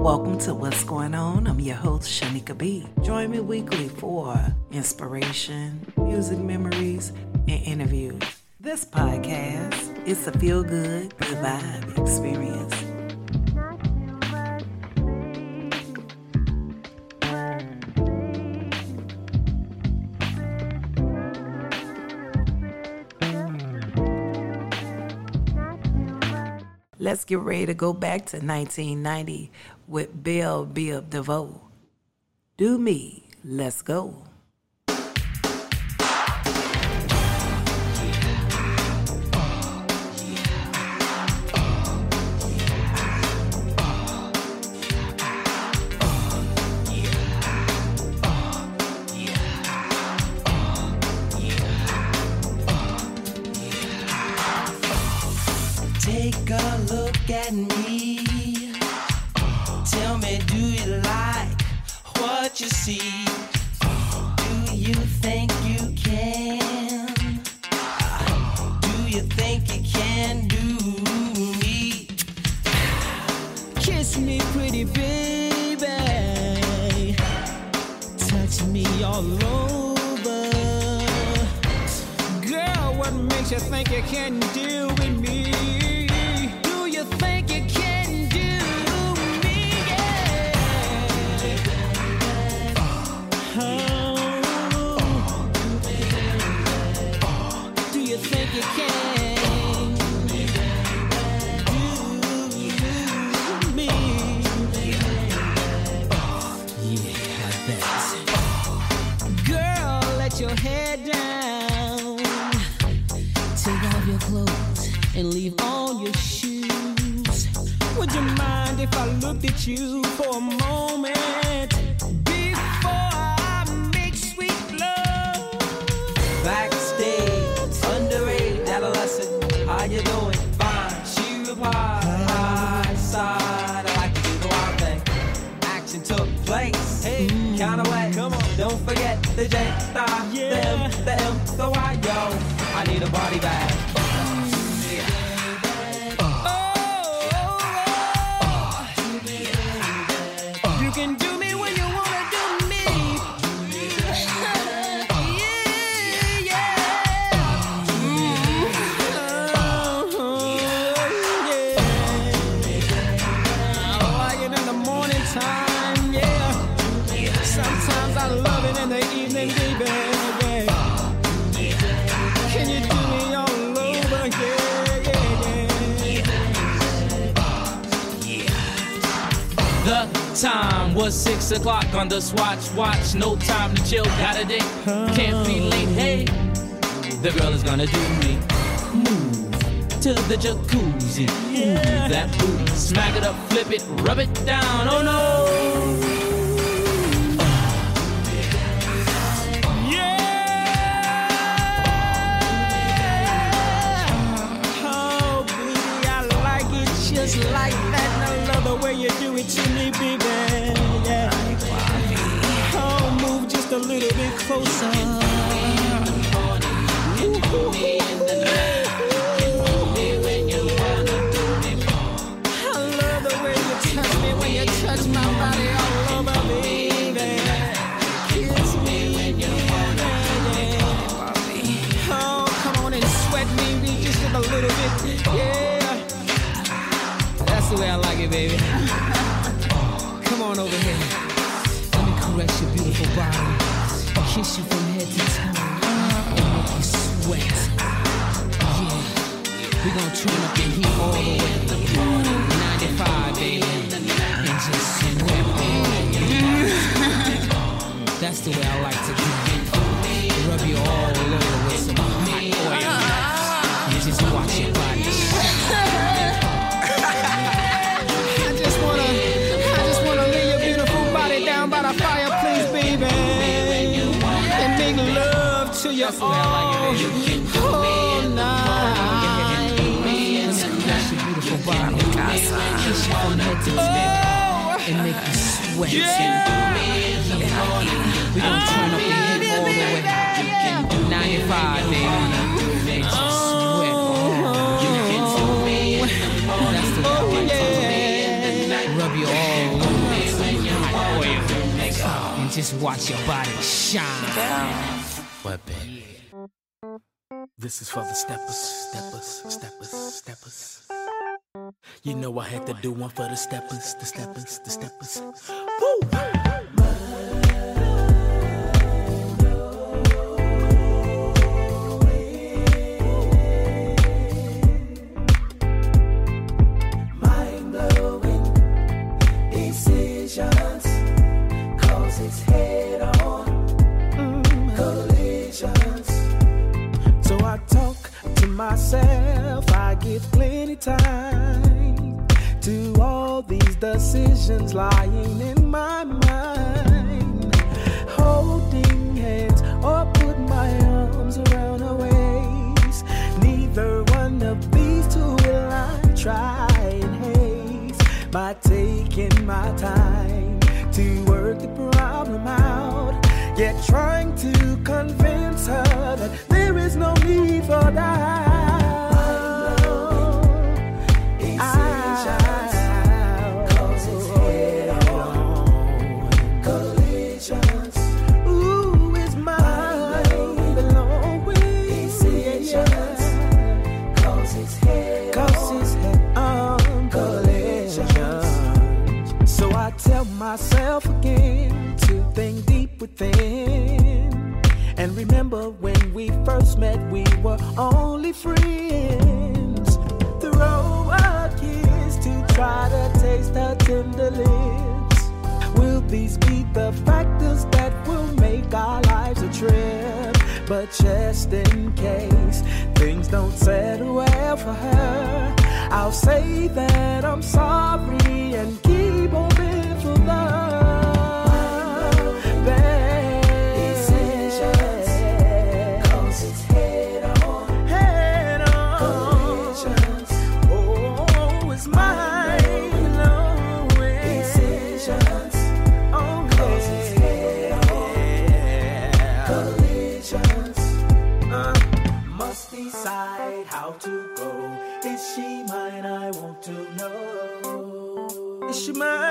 Welcome to What's Going On. I'm your host, Shanika B. Join me weekly for inspiration, music memories, and interviews. This podcast is a feel good, good vibe experience. Let's get ready to go back to 1990 with Bell Biv DeVoe. Do me, let's go. Take a look at me. Tell me, do you like what you see? Do you think you can? Do you think you can do me? Kiss me, pretty baby. Touch me all over. Girl, what makes you think you can deal your clothes and leave on your shoes. Would you mind if I looked at you for a moment before I make sweet love? Backstage, underrated adolescent. How you doing? Fine. She replied, high side. I like to do the wild thing. Action took place. Hey, mm-hmm. kinda wet. Come on. Don't forget the J, the I, the M, the M, the Y, yo. I need a body bag. Was six o'clock on the swatch watch. No time to chill, got a date. Can't be late. Hey, the girl is gonna do me. Move to the jacuzzi. That booty. Smack it up, flip it, rub it down. Oh no. Yeah. Oh, baby, I like it just like that. And I love the way you do it to me, baby. Just a little bit closer. I the way I like to do it. Rub you all over with some hot oil. And just watch your body. I just wanna, I just wanna lay your beautiful body down by the fireplace, baby, and make love to you all, all night. Caress your beautiful body, oh. kiss you from head to and make you way. You can do me in the morning. We gon' oh, turn up the heat all the way. You can do 95, baby. Rub your all over and just watch your body shine. Weapon. This is for the steppers, steppers, steppers, steppers. You know I had to do one for the steppers, the steppers, the steppers. Woo! Myself, I give plenty time to all these decisions lying in my mind. Holding hands or put my arms around her waist. Neither one of these two will I try and haste by taking my time to work the problem out. Yet trying to convince her that there is no need for that. And remember when we first met, we were only friends. Throw a kiss to try to taste her tender lips. Will these be the factors that will make our lives a trip? But just in case things don't settle well for her, I'll say that I'm sorry and keep hoping for love. Know.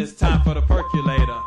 It's time for the percolator.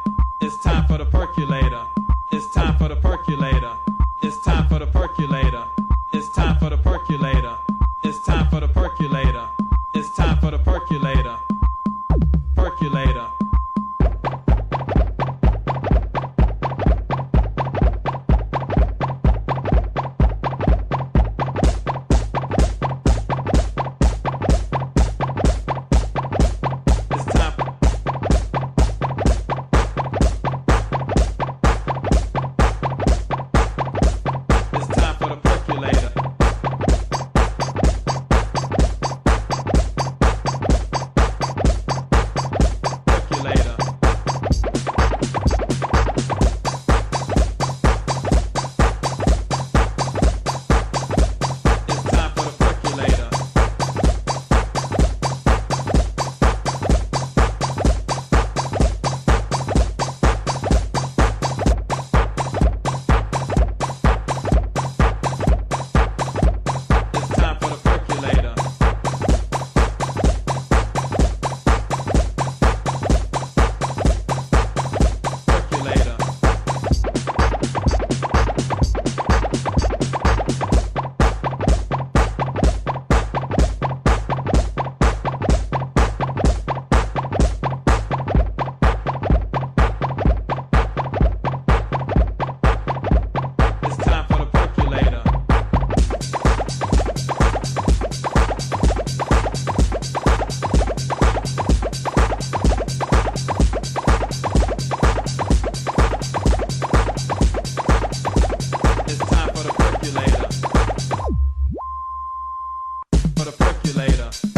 later.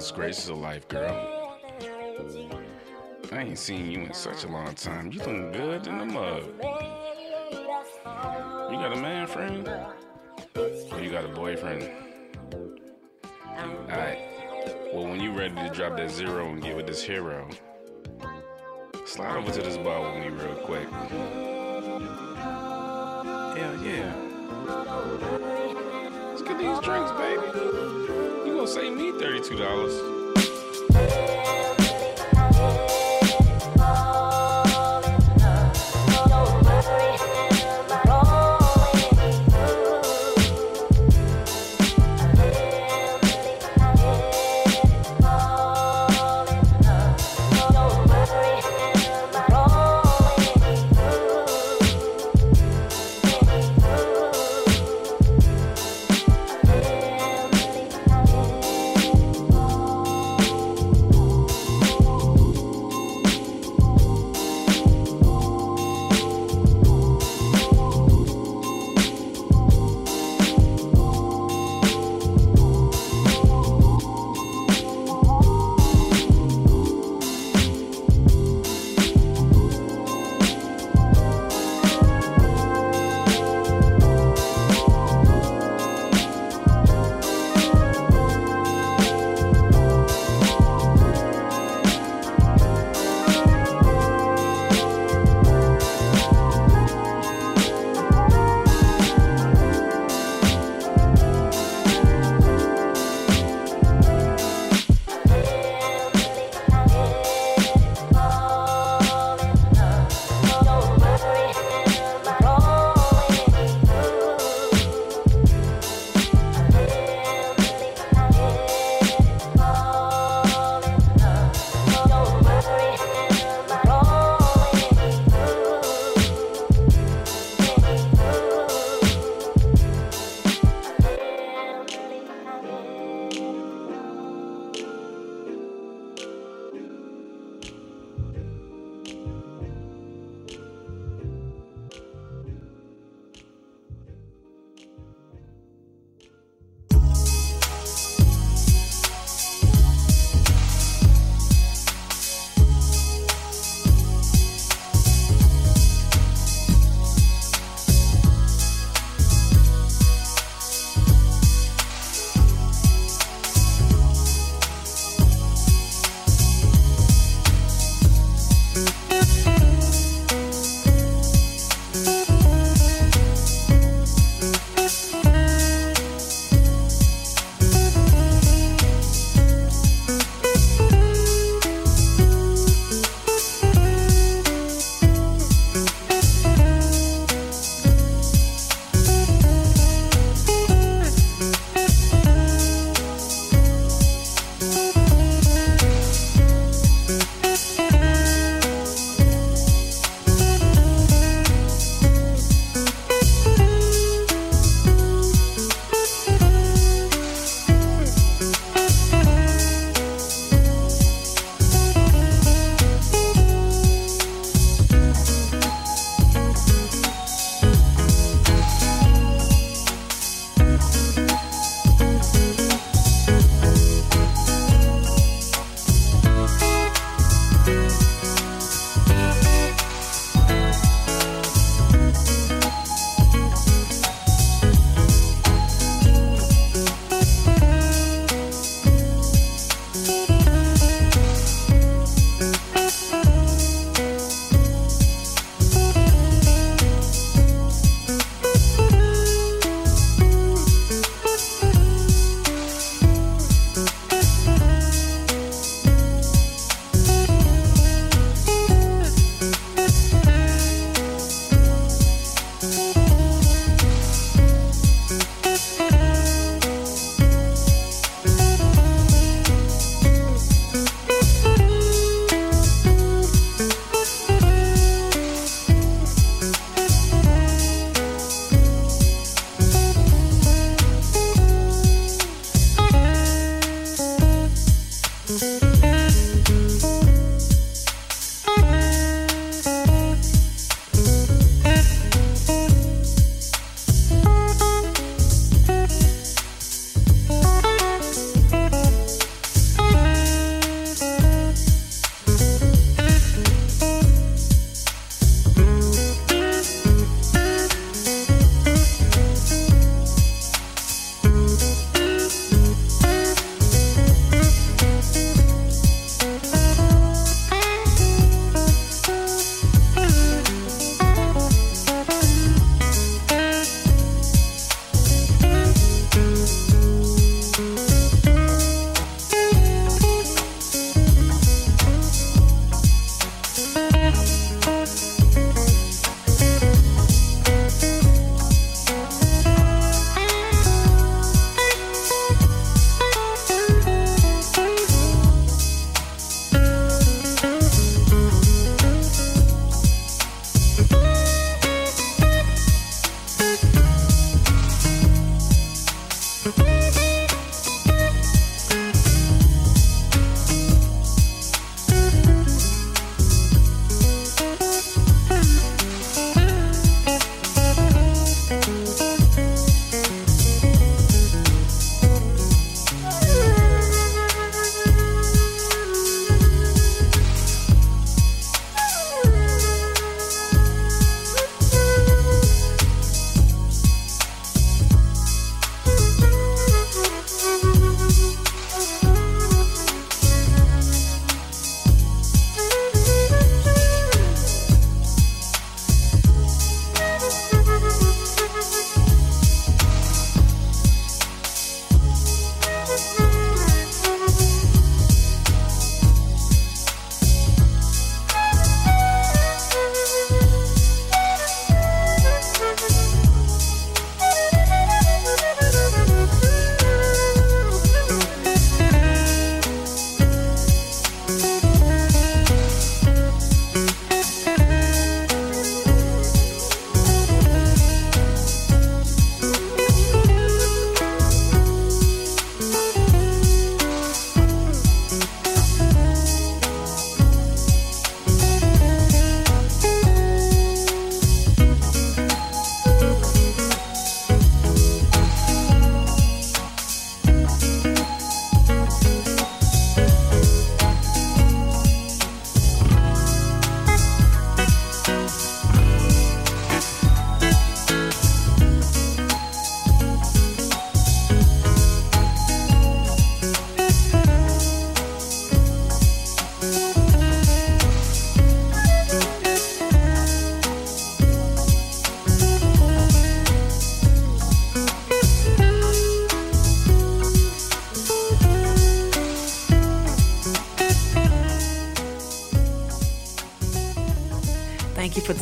Goodness gracious life, girl. I ain't seen you in such a long time. You looking good in the mug. You got a man friend? Or you got a boyfriend? Alright. Well, when you ready to drop that zero and get with this hero, slide over to this bar with me real quick. Hell yeah. Let's get these drinks, baby. Save me $32.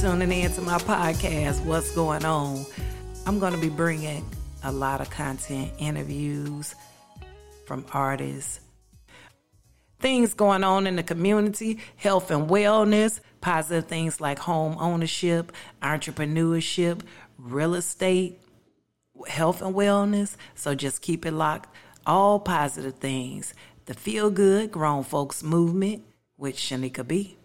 Tuning in to my podcast, What's Going On. I'm going to be bringing a lot of content, interviews from artists, things going on in the community, health and wellness, positive things like home ownership, entrepreneurship, real estate, health and wellness. So just keep it locked. All positive things. The Feel Good Grown Folks Movement with Shanika B.